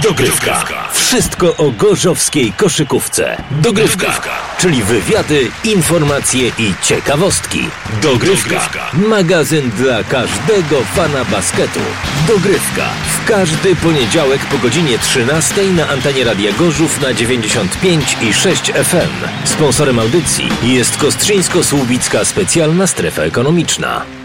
Dogrywka. Wszystko o gorzowskiej koszykówce. Dogrywka. Czyli wywiady, informacje i ciekawostki. Dogrywka. Magazyn dla każdego fana basketu. Dogrywka. W każdy poniedziałek po godzinie 13 na antenie Radia Gorzów na 95 i 6 FM. Sponsorem audycji jest Kostrzyńsko-Słubicka Specjalna Strefa Ekonomiczna.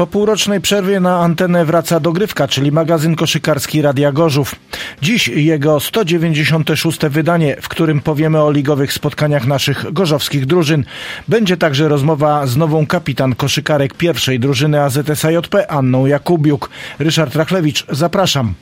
Po półrocznej przerwie na antenę wraca dogrywka, czyli magazyn koszykarski Radia Gorzów. Dziś jego 196. wydanie, w którym powiemy o ligowych spotkaniach naszych gorzowskich drużyn. Będzie także rozmowa z nową kapitan koszykarek pierwszej drużyny AZS-JP Anną Jakubiuk. Ryszard Rachlewicz, zapraszam.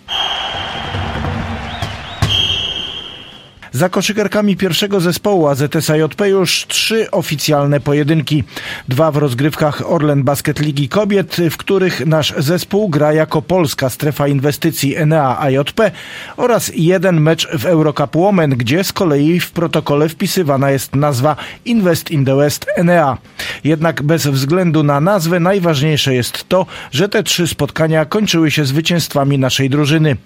Za koszykarkami pierwszego zespołu AZS-JP już trzy oficjalne pojedynki. Dwa w rozgrywkach Orlen Basket Ligi Kobiet, w których nasz zespół gra jako polska strefa inwestycji Enea AJP oraz jeden mecz w Eurocup Women, gdzie z kolei w protokole wpisywana jest nazwa Invest in the West Enea. Jednak bez względu na nazwę najważniejsze jest to, że te trzy spotkania kończyły się zwycięstwami naszej drużyny.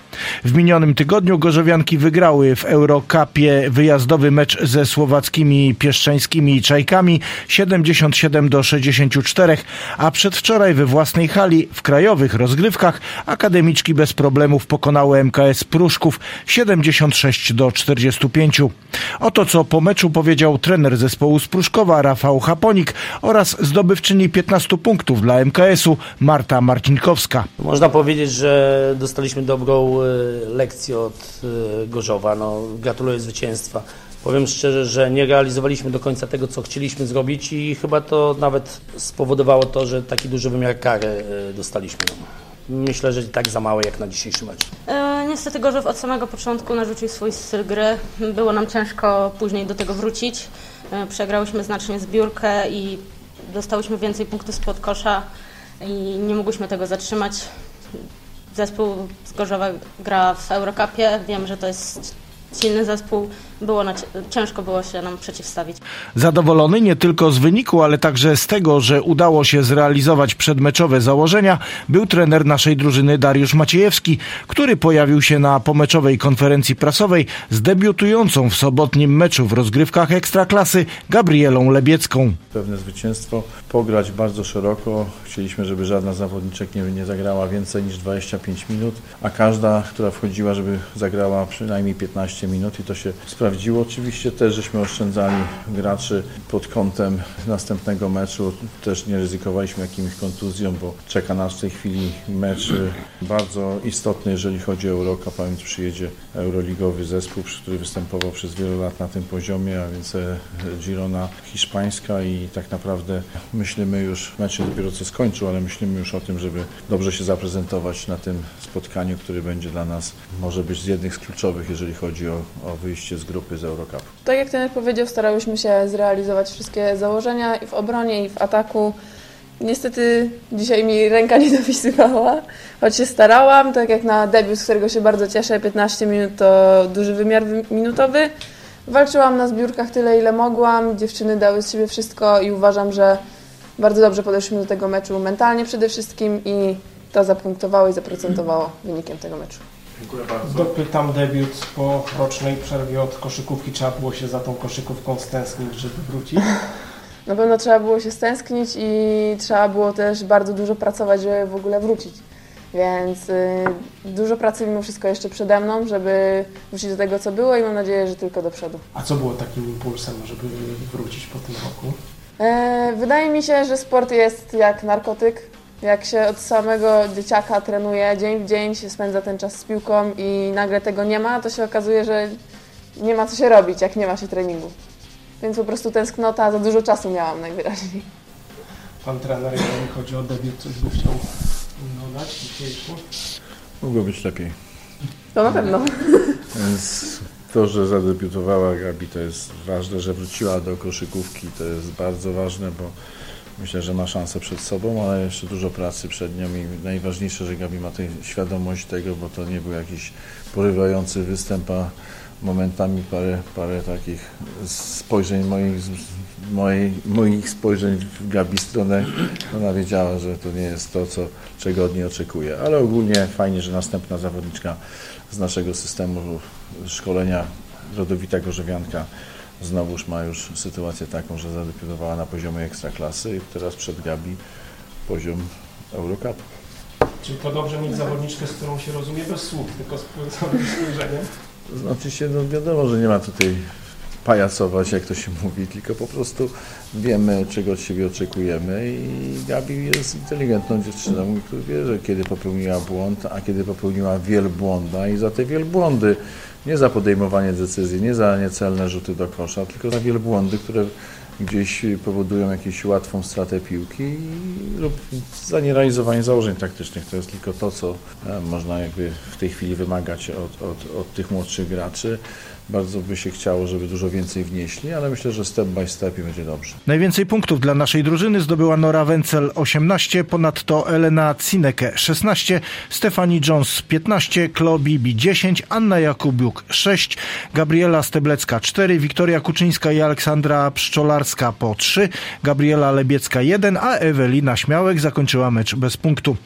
W minionym tygodniu Gorzowianki wygrały w Eurocupie wyjazdowy mecz ze słowackimi pieszczańskimi Czajkami 77 do 64, a przedwczoraj we własnej hali w krajowych rozgrywkach akademiczki bez problemów pokonały MKS Pruszków 76 do 45. Oto co po meczu powiedział trener zespołu z Pruszkowa Rafał Haponik oraz zdobywczyni 15 punktów dla MKS-u Marta Marcinkowska. Można powiedzieć, że dostaliśmy dobrą e, lekcję od Gorzowa. No, gratuluję zwycięstwa. Powiem szczerze, że nie realizowaliśmy do końca tego, co chcieliśmy zrobić i chyba to nawet spowodowało to, że taki duży wymiar kary e, dostaliśmy. Myślę, że tak za małe jak na dzisiejszy mecz. E, niestety Gorzów od samego początku narzucił swój styl gry. Było nam ciężko później do tego wrócić. E, przegrałyśmy znacznie zbiórkę i dostałyśmy więcej punktów spod kosza i nie mogłyśmy tego zatrzymać. Zespół z Gorzowa gra w Eurocupie. Wiem, że to jest silny zespół. Było na, ciężko było się nam przeciwstawić. Zadowolony nie tylko z wyniku, ale także z tego, że udało się zrealizować przedmeczowe założenia, był trener naszej drużyny Dariusz Maciejewski, który pojawił się na pomeczowej konferencji prasowej z debiutującą w sobotnim meczu w rozgrywkach Ekstraklasy Gabrielą Lebiecką. Pewne zwycięstwo, pograć bardzo szeroko. Chcieliśmy, żeby żadna zawodniczek nie, nie zagrała więcej niż 25 minut, a każda, która wchodziła, żeby zagrała przynajmniej 15 minut i to się sprawdziło sprawdziło. Oczywiście też żeśmy oszczędzali graczy pod kątem następnego meczu. Też nie ryzykowaliśmy jakimś kontuzją, bo czeka nas w tej chwili mecz bardzo istotny, jeżeli chodzi o Eurocup, a więc przyjedzie euroligowy zespół, który występował przez wiele lat na tym poziomie, a więc e, Girona hiszpańska i tak naprawdę myślimy już, mecz się dopiero co skończył, ale myślimy już o tym, żeby dobrze się zaprezentować na tym spotkaniu, który będzie dla nas, może być z jednych z kluczowych, jeżeli chodzi o, o wyjście z grupy z Eurocup. Tak jak ten powiedział, starałyśmy się zrealizować wszystkie założenia i w obronie, i w ataku. Niestety dzisiaj mi ręka nie dopisywała, choć się starałam, tak jak na debiut, z którego się bardzo cieszę, 15 minut to duży wymiar minutowy. Walczyłam na zbiórkach tyle, ile mogłam, dziewczyny dały z siebie wszystko i uważam, że bardzo dobrze podeszliśmy do tego meczu mentalnie przede wszystkim i to zapunktowało i zaprocentowało wynikiem tego meczu. Dziękuję bardzo. Dopytam debiut po rocznej przerwie od koszykówki. Trzeba było się za tą koszykówką stęsknić, żeby wrócić? Na pewno trzeba było się stęsknić i trzeba było też bardzo dużo pracować, żeby w ogóle wrócić. Więc y, dużo pracy mimo wszystko jeszcze przede mną, żeby wrócić do tego, co było i mam nadzieję, że tylko do przodu. A co było takim impulsem, żeby wrócić po tym roku? E, wydaje mi się, że sport jest jak narkotyk. Jak się od samego dzieciaka trenuje, dzień w dzień się spędza ten czas z piłką i nagle tego nie ma, to się okazuje, że nie ma co się robić, jak nie ma się treningu. Więc po prostu tęsknota, za dużo czasu miałam najwyraźniej. Pan trener, jeżeli chodzi o debiut, coś by chciał dodać dzisiejszy? Mogło być lepiej. To na pewno. Więc to, że zadebiutowała Gabi, to jest ważne, że wróciła do koszykówki, to jest bardzo ważne, bo myślę, że ma szansę przed sobą, ale jeszcze dużo pracy przed nią i najważniejsze, że Gabi ma tę świadomość tego, bo to nie był jakiś porywający występ, a momentami parę, parę takich spojrzeń moich, mojej, moich spojrzeń w Gabi stronę. Ona wiedziała, że to nie jest to, co, czego od niej oczekuje. Ale ogólnie fajnie, że następna zawodniczka z naszego systemu szkolenia rodowita Gorzowianka znowuż ma już sytuację taką, że zadebiutowała na poziomie ekstraklasy i teraz przed Gabi poziom Eurocup. Czyli to dobrze mieć zawodniczkę, z którą się rozumie bez słów, tylko z spojrzeniem? Znaczy się, no wiadomo, że nie ma tutaj pajacować, jak to się mówi, tylko po prostu wiemy, czego od siebie oczekujemy i Gabi jest inteligentną dziewczyną, która wie, że kiedy popełniła błąd, a kiedy popełniła wielbłąda i za te wielbłądy, nie za podejmowanie decyzji, nie za niecelne rzuty do kosza, tylko za wielbłądy, które gdzieś powodują jakąś łatwą stratę piłki lub za nierealizowanie założeń taktycznych. To jest tylko to, co e, można jakby w tej chwili wymagać od, od, od tych młodszych graczy. Bardzo by się chciało, żeby dużo więcej wnieśli, ale myślę, że step by step będzie dobrze. Najwięcej punktów dla naszej drużyny zdobyła Nora Wencel 18, ponadto Elena Cineke 16, Stefani Jones 15, Klo Bibi 10, Anna Jakubiuk 6, Gabriela Steblecka 4, Wiktoria Kuczyńska i Aleksandra Pszczolarska po 3, Gabriela Lebiecka 1, a Ewelina Śmiałek zakończyła mecz bez punktu.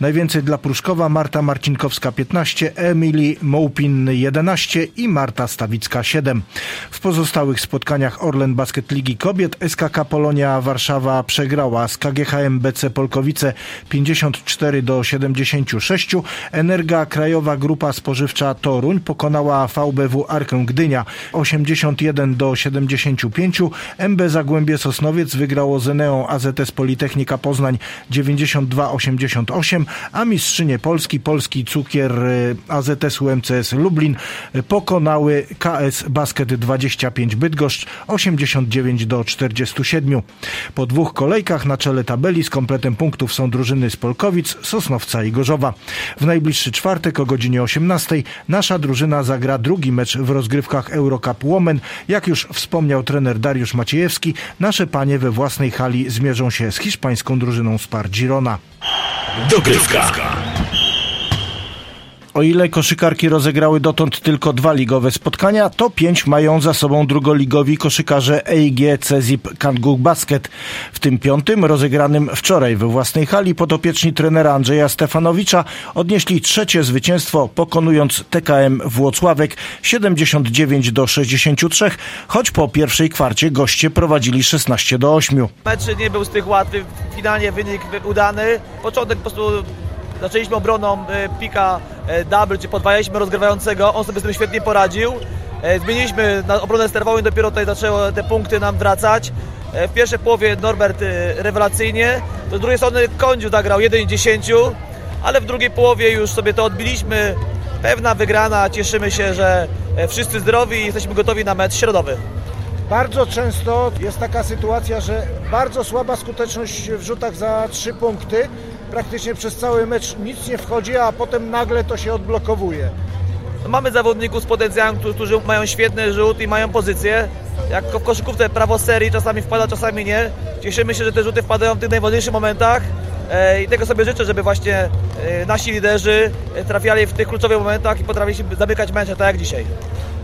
Najwięcej dla Pruszkowa Marta Marcinkowska 15, Emily Mołpin 11 i Marta Stawicka Stawicka 7. W pozostałych spotkaniach Orlen Basket Ligi Kobiet SKK Polonia Warszawa przegrała z KGHM BC Polkowice 54 do 76. Energa Krajowa Grupa Spożywcza Toruń pokonała VBW Arkę Gdynia 81 do 75. MB Zagłębie Sosnowiec wygrało z Eneą AZS Politechnika Poznań 92-88, a mistrzynie Polski, Polski Cukier AZS UMCS Lublin pokonały KS Basket 25 Bydgoszcz 89 do 47. Po dwóch kolejkach na czele tabeli z kompletem punktów są drużyny z Polkowic, Sosnowca i Gorzowa. W najbliższy czwartek o godzinie 18 nasza drużyna zagra drugi mecz w rozgrywkach Eurocup Women. Jak już wspomniał trener Dariusz Maciejewski, nasze panie we własnej hali zmierzą się z hiszpańską drużyną Spar Girona. Dogrywka. O ile koszykarki rozegrały dotąd tylko dwa ligowe spotkania, to pięć mają za sobą drugoligowi koszykarze EIG Cezip Kanguk Basket. W tym piątym, rozegranym wczoraj we własnej hali, podopieczni trenera Andrzeja Stefanowicza odnieśli trzecie zwycięstwo, pokonując TKM Włocławek 79 do 63, choć po pierwszej kwarcie goście prowadzili 16 do 8. Mecz nie był z tych łatwy, finalnie wynik udany. Początek po prostu zaczęliśmy obroną e, pika e, double, czy podwajaliśmy rozgrywającego, on sobie z tym świetnie poradził. E, zmieniliśmy na obronę sterową i dopiero tutaj zaczęły te punkty nam wracać. W pierwszej połowie Norbert rewelacyjnie, z drugiej strony Kądziu zagrał 1-10, ale w drugiej połowie już sobie to odbiliśmy. Pewna wygrana, cieszymy się, że wszyscy zdrowi i jesteśmy gotowi na mecz środowy. Bardzo często jest taka sytuacja, że bardzo słaba skuteczność w rzutach za trzy punkty praktycznie przez cały mecz nic nie wchodzi, a potem nagle to się odblokowuje. Mamy zawodników z potencjałem, którzy mają świetny rzut i mają pozycję. Jak w koszykówce prawo serii czasami wpada, czasami nie. Cieszymy się, że te rzuty wpadają w tych najważniejszych momentach e, i tego sobie życzę, żeby właśnie e, nasi liderzy e, trafiali w tych kluczowych momentach i potrafili zamykać mecze tak jak dzisiaj.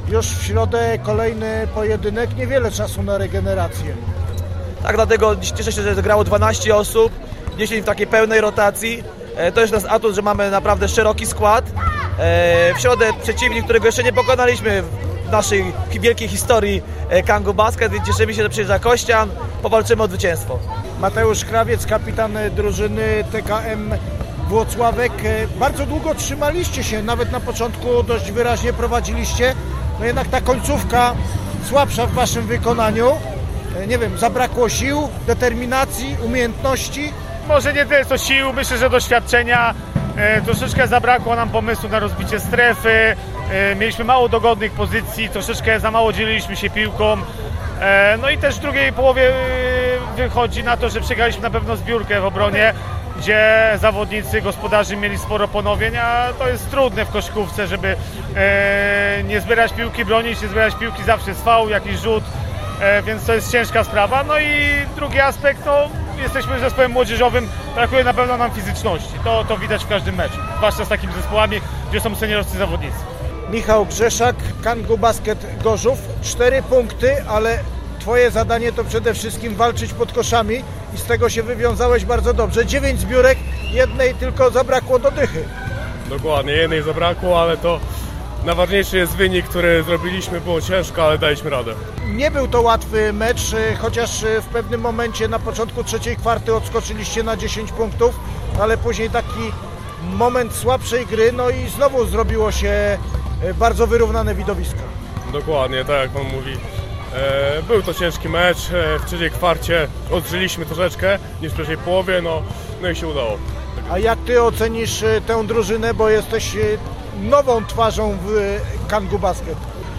Już w środę kolejny pojedynek, niewiele czasu na regenerację. Tak, dlatego cieszę się, że zagrało 12 osób. 10 w takiej pełnej rotacji. E, to jest nasz atut, że mamy naprawdę szeroki skład. E, w środę przeciwnik, którego jeszcze nie pokonaliśmy w naszej wielkiej historii e, Kangu Basket cieszymy się, że przyjeżdża Kościan. Powalczymy o zwycięstwo. Mateusz Krawiec, kapitan drużyny TKM Włocławek. Bardzo długo trzymaliście się, nawet na początku dość wyraźnie prowadziliście. No jednak ta końcówka słabsza w waszym wykonaniu. Nie wiem, zabrakło sił, determinacji, umiejętności może nie tyle co sił, myślę, że doświadczenia. E, troszeczkę zabrakło nam pomysłu na rozbicie strefy. E, mieliśmy mało dogodnych pozycji, troszeczkę za mało dzieliliśmy się piłką. E, no i też w drugiej połowie e, wychodzi na to, że przegraliśmy na pewno zbiórkę w obronie, gdzie zawodnicy, gospodarzy mieli sporo ponowień, a to jest trudne w koszykówce, żeby e, nie zbierać piłki, bronić, nie zbierać piłki zawsze z fał, jakiś rzut, e, więc to jest ciężka sprawa. No i drugi aspekt, no jesteśmy zespołem młodzieżowym, brakuje na pewno nam fizyczności. To, to widać w każdym meczu, zwłaszcza z takimi zespołami, gdzie są seniorscy zawodnicy. Michał Grzeszak, Kangu Basket Gorzów. Cztery punkty, ale Twoje zadanie to przede wszystkim walczyć pod koszami i z tego się wywiązałeś bardzo dobrze. Dziewięć zbiórek, jednej tylko zabrakło do dychy. Dokładnie, jednej zabrakło, ale to najważniejszy jest wynik, który zrobiliśmy. Było ciężko, ale daliśmy radę. Nie był to łatwy mecz, chociaż e, w pewnym momencie na początku trzeciej kwarty odskoczyliście na 10 punktów, ale później taki moment słabszej gry, no i znowu zrobiło się e, bardzo wyrównane widowisko. Dokładnie, tak jak Pan mówi. E, Był to ciężki mecz. W trzeciej kwarcie odżyliśmy troszeczkę niż w pierwszej połowie, no, no i się udało. A jak Ty ocenisz tę drużynę, bo jesteś nową twarzą w Kangu Basket?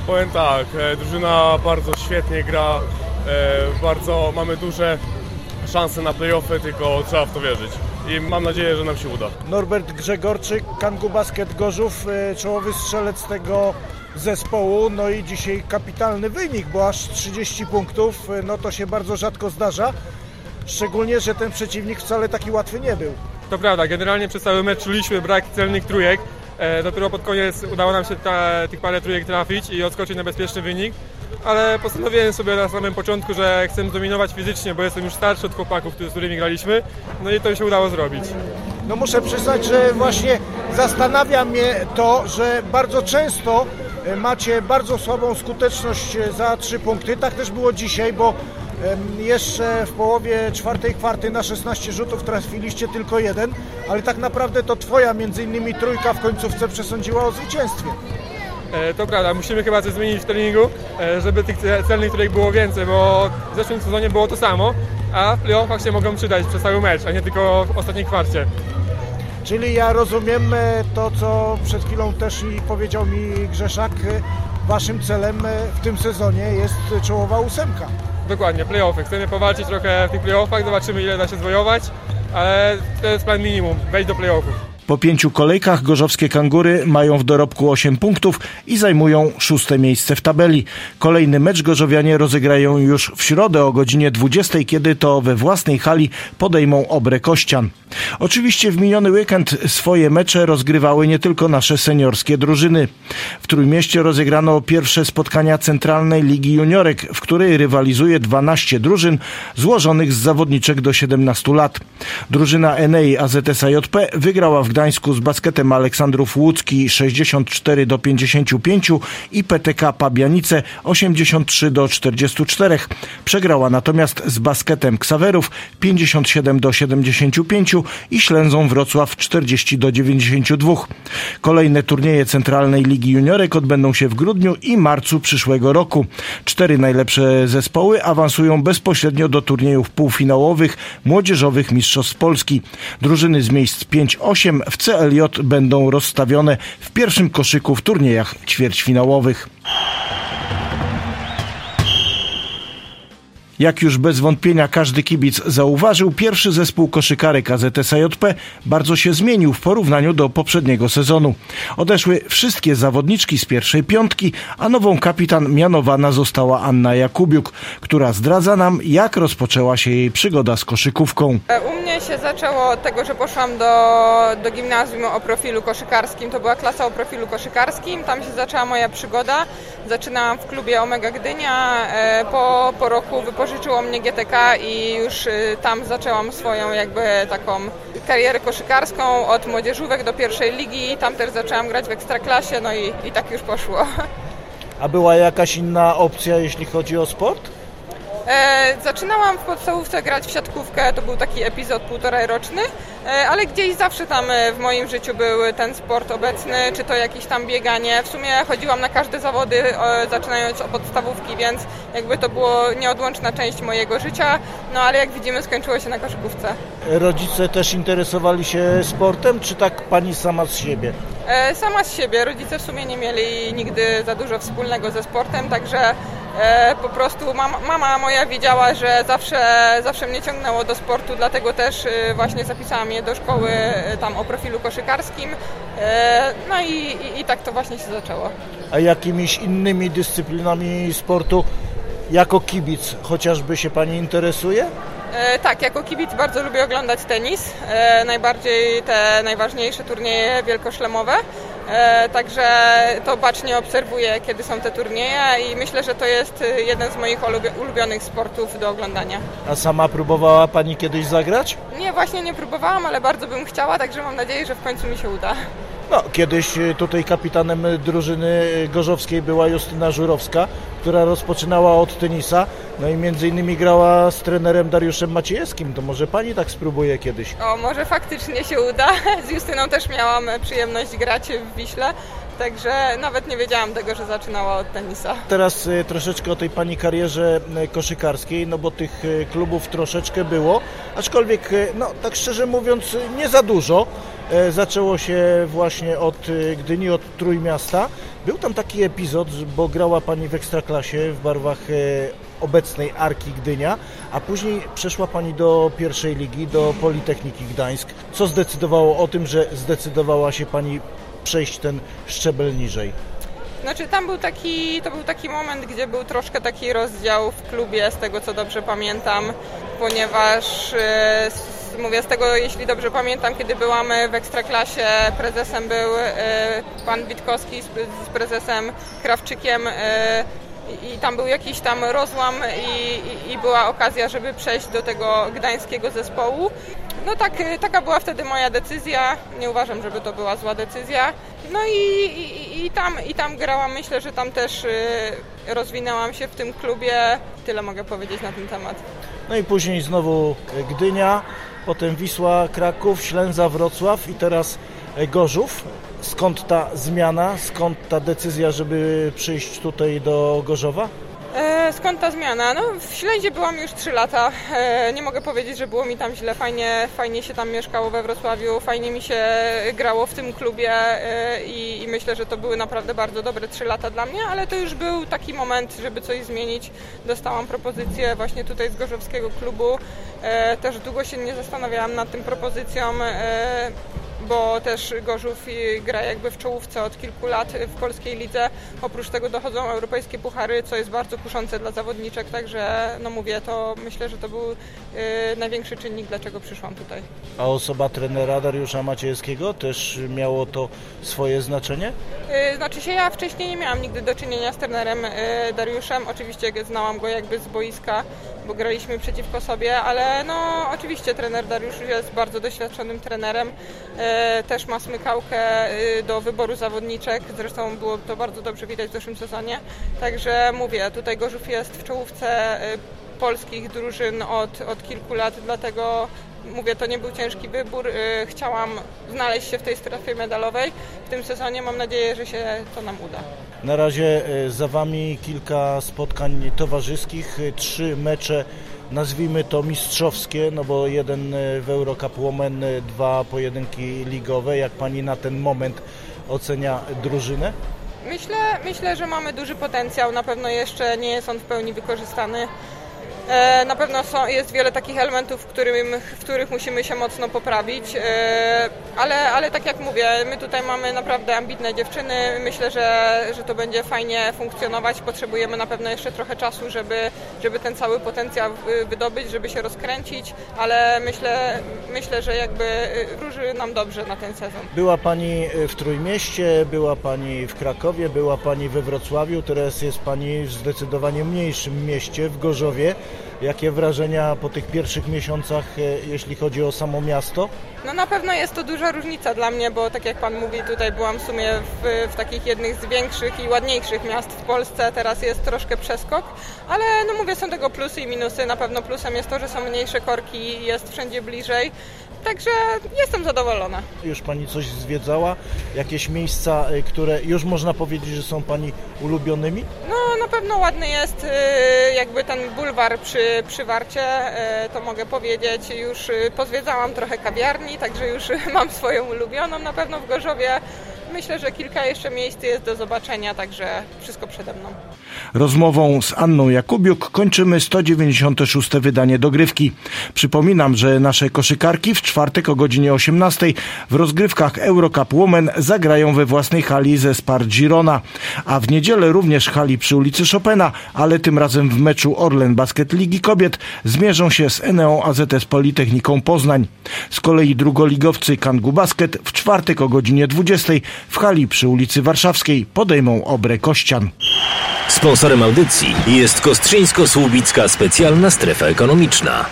Powiem tak, e, drużyna bardzo świetnie gra, e, bardzo mamy duże szanse na playoffy, tylko trzeba w to wierzyć. I mam nadzieję, że nam się uda. Norbert Grzegorczyk, Kangu Basket Gorzów, e, czołowy strzelec tego zespołu, no i dzisiaj kapitalny wynik, bo aż 30 punktów, no to się bardzo rzadko zdarza, szczególnie, że ten przeciwnik wcale taki łatwy nie był. To prawda, generalnie przez cały mecz czuliśmy brak celnych trójek. E, dopiero pod koniec udało nam się ta, tych parę trójek trafić i odskoczyć na bezpieczny wynik. Ale postanowiłem sobie na samym początku, że chcę zdominować fizycznie, bo jestem już starszy od chłopaków, z którymi graliśmy. No i to się udało zrobić. No muszę przyznać, że właśnie zastanawia mnie to, że bardzo często e, macie bardzo słabą skuteczność e, za trzy punkty. Tak też było dzisiaj, bo jeszcze w połowie czwartej kwarty na 16 rzutów trafiliście tylko jeden, ale tak naprawdę to twoja między innymi trójka w końcówce przesądziła o zwycięstwie. E, to prawda, musimy chyba coś zmienić w treningu, e, żeby tych ce- celnych trójek było więcej, bo w zeszłym sezonie było to samo, a w playoffach się mogą przydać przez cały mecz, a nie tylko w ostatniej kwarcie. Czyli ja rozumiem e, to, co przed chwilą też i powiedział mi Grzeszak, waszym celem w tym sezonie jest czołowa ósemka. Dokładnie, playoffy. Chcemy powalczyć trochę w tych playoffach, zobaczymy ile da się zwojować, ale to jest plan minimum, wejść do playoffów. Po pięciu kolejkach gorzowskie kangury mają w dorobku 8 punktów i zajmują szóste miejsce w tabeli. Kolejny mecz gorzowianie rozegrają już w środę o godzinie 20, kiedy to we własnej hali podejmą obrę Kościan. Oczywiście w miniony weekend swoje mecze rozgrywały nie tylko nasze seniorskie drużyny. W Trójmieście rozegrano pierwsze spotkania Centralnej Ligi Juniorek, w której rywalizuje 12 drużyn złożonych z zawodniczek do 17 lat. Drużyna Enei AZS JP wygrała w Gdańsku z basketem Aleksandrów Łódzki 64 do 55 i PTK Pabianice 83 do 44. Przegrała natomiast z basketem Ksawerów 57 do 75 i Ślęzą Wrocław 40 do 92. Kolejne turnieje Centralnej Ligi Juniorek odbędą się w grudniu i marcu przyszłego roku. Cztery najlepsze zespoły awansują bezpośrednio do turniejów półfinałowych młodzieżowych Mistrzostw Polski. Drużyny z miejsc 5-8 w CLJ będą rozstawione w pierwszym koszyku w turniejach ćwierćfinałowych. Jak już bez wątpienia każdy kibic zauważył, pierwszy zespół koszykarek AZS JP bardzo się zmienił w porównaniu do poprzedniego sezonu. Odeszły wszystkie zawodniczki z pierwszej piątki, a nową kapitan mianowana została Anna Jakubiuk, która zdradza nam, jak rozpoczęła się jej przygoda z koszykówką. U mnie się zaczęło od tego, że poszłam do, do gimnazjum o profilu koszykarskim. To była klasa o profilu koszykarskim. Tam się zaczęła moja przygoda. Zaczynałam w klubie Omega Gdynia. E, Po, po roku wypożyczyło mnie GTK i już e, tam zaczęłam swoją jakby taką karierę koszykarską od młodzieżówek do pierwszej ligi. Tam też zaczęłam grać w ekstraklasie, no i, i tak już poszło. A była jakaś inna opcja, jeśli chodzi o sport? E, zaczynałam w podstawówce grać w siatkówkę, to był taki epizod półtorej roczny, e, ale gdzieś zawsze tam e, w moim życiu był ten sport obecny, czy to jakieś tam bieganie. W sumie chodziłam na każde zawody, e, zaczynając od podstawówki, więc jakby to było nieodłączna część mojego życia, no ale jak widzimy skończyło się na koszykówce. Rodzice też interesowali się sportem, czy tak pani sama z siebie? E, Sama z siebie, rodzice w sumie nie mieli nigdy za dużo wspólnego ze sportem, także po prostu mama, mama moja wiedziała, że zawsze, zawsze mnie ciągnęło do sportu, dlatego też e, właśnie zapisałam je do szkoły e, tam o profilu koszykarskim. E, No i, i, i tak to właśnie się zaczęło. A jakimiś innymi dyscyplinami sportu jako kibic chociażby się pani interesuje? E, tak, jako kibic bardzo lubię oglądać tenis. E, najbardziej te najważniejsze turnieje wielkoszlemowe. E, także to bacznie obserwuję, kiedy są te turnieje i myślę, że to jest e, jeden z moich ulubi- ulubionych sportów do oglądania. A sama próbowała Pani kiedyś zagrać? Nie, właśnie nie próbowałam, ale bardzo bym chciała, także mam nadzieję, że w końcu mi się uda. No, kiedyś y, tutaj kapitanem drużyny y, gorzowskiej była Justyna Żurowska, która rozpoczynała od tenisa, no i między innymi grała z trenerem Dariuszem Maciejewskim. To może Pani tak spróbuje kiedyś? O, może faktycznie się uda. Z Justyną też miałam przyjemność grać w Wiśle, także nawet nie wiedziałam tego, że zaczynała od tenisa. Teraz y, troszeczkę o tej Pani karierze koszykarskiej, no bo tych klubów troszeczkę było, aczkolwiek, no tak szczerze mówiąc, nie za dużo. E, Zaczęło się właśnie od y, Gdyni, od Trójmiasta. Był tam taki epizod, bo grała Pani w Ekstraklasie w barwach e, obecnej Arki Gdynia, a później przeszła Pani do pierwszej ligi, do Politechniki Gdańsk. Co zdecydowało o tym, że zdecydowała się Pani przejść ten szczebel niżej? Znaczy tam był taki, to był taki moment, gdzie był troszkę taki rozdział w klubie, z tego co dobrze pamiętam, ponieważ e, mówię z tego, jeśli dobrze pamiętam, kiedy byłam w Ekstraklasie, prezesem był e, pan Witkowski z, prezesem Krawczykiem e, i, tam był jakiś tam rozłam i, i, i była okazja, żeby przejść do tego gdańskiego zespołu. No tak, y, taka była wtedy moja decyzja. Nie uważam, żeby to była zła decyzja. No i, i, i, tam, i tam grałam. Myślę, że tam też y, rozwinęłam się w tym klubie. Tyle mogę powiedzieć na ten temat. No i później znowu Gdynia, potem Wisła, Kraków, Ślęza, Wrocław i teraz e, Gorzów. Skąd ta zmiana, skąd ta decyzja, żeby przyjść tutaj do Gorzowa? E, skąd ta zmiana? No, w Ślęzie byłam już 3 lata. E, nie mogę powiedzieć, że było mi tam źle. Fajnie, fajnie się tam mieszkało we Wrocławiu, fajnie mi się grało w tym klubie e, i, i myślę, że to były naprawdę bardzo dobre 3 lata dla mnie, ale to już był taki moment, żeby coś zmienić. Dostałam propozycję właśnie tutaj z Gorzowskiego klubu. Też długo się nie zastanawiałam nad tym propozycją. Bo też Gorzów gra jakby w czołówce od kilku lat w polskiej lidze. Oprócz tego dochodzą europejskie puchary, co jest bardzo kuszące dla zawodniczek, także no mówię, to myślę, że to był y, największy czynnik, dlaczego przyszłam tutaj. A osoba trenera Dariusza Maciejewskiego też miało to swoje znaczenie? Y, Znaczy się ja wcześniej nie miałam nigdy do czynienia z trenerem y, Dariuszem. Oczywiście znałam go jakby z boiska, bo graliśmy przeciwko sobie, ale no oczywiście trener Dariusz jest bardzo doświadczonym trenerem. Y, Też ma smykałkę y, do wyboru zawodniczek. Zresztą było to bardzo dobrze widać w zeszłym sezonie. Także mówię, tutaj Gorzów jest w czołówce y, polskich drużyn od, od kilku lat, dlatego mówię, to nie był ciężki wybór. Y, Chciałam znaleźć się w tej strefie medalowej w tym sezonie. Mam nadzieję, że się to nam uda. Na razie e, za Wami kilka spotkań towarzyskich, e, trzy mecze, nazwijmy to mistrzowskie, no bo jeden e, w Eurocup Women, e, dwa pojedynki ligowe. Jak Pani na ten moment ocenia drużynę? Myślę, myślę, że mamy duży potencjał. Na pewno jeszcze nie jest on w pełni wykorzystany. E, Na pewno są, jest wiele takich elementów, w, którym, w których musimy się mocno poprawić, e, ale, ale tak jak mówię, my tutaj mamy naprawdę ambitne dziewczyny. Myślę, że, że to będzie fajnie funkcjonować. Potrzebujemy na pewno jeszcze trochę czasu, żeby, żeby ten cały potencjał y, wydobyć, żeby się rozkręcić, ale myślę, myślę, że jakby y, wróży nam dobrze na ten sezon. Była Pani e, w Trójmieście, była Pani w Krakowie, była Pani we Wrocławiu, teraz jest Pani w zdecydowanie mniejszym mieście, w Gorzowie. Jakie wrażenia po tych pierwszych miesiącach, e, jeśli chodzi o samo miasto? No na pewno jest to duża różnica dla mnie, bo tak jak Pan mówi, tutaj byłam w sumie w, w takich jednych z większych i ładniejszych miast w Polsce, teraz jest troszkę przeskok, ale no mówię, są tego plusy i minusy. Na pewno plusem jest to, że są mniejsze korki, jest wszędzie bliżej, także jestem zadowolona. Już Pani coś zwiedzała? Jakieś miejsca, y, które już można powiedzieć, że są Pani ulubionymi? No na pewno ładny jest y, jakby ten bulwar przy, przy Warcie, y, to mogę powiedzieć. Już y, pozwiedzałam trochę kawiarni, także już mam swoją ulubioną na pewno w Gorzowie. Myślę, że kilka jeszcze miejsc jest do zobaczenia, także wszystko przede mną. Rozmową z Anną Jakubiuk kończymy 196. wydanie dogrywki. Przypominam, że nasze koszykarki w czwartek o godzinie 18 w rozgrywkach Eurocup Women zagrają we własnej hali ze Spar Girona, a w niedzielę również hali przy ulicy Chopina, ale tym razem w meczu Orlen Basket Ligi Kobiet zmierzą się z Eneo AZS Politechniką Poznań. Z kolei drugoligowcy Kangu Basket w czwartek o godzinie 20 w hali przy ulicy Warszawskiej podejmą obrę Kościan. Sponsorem audycji jest Kostrzyńsko-Słubicka Specjalna Strefa Ekonomiczna.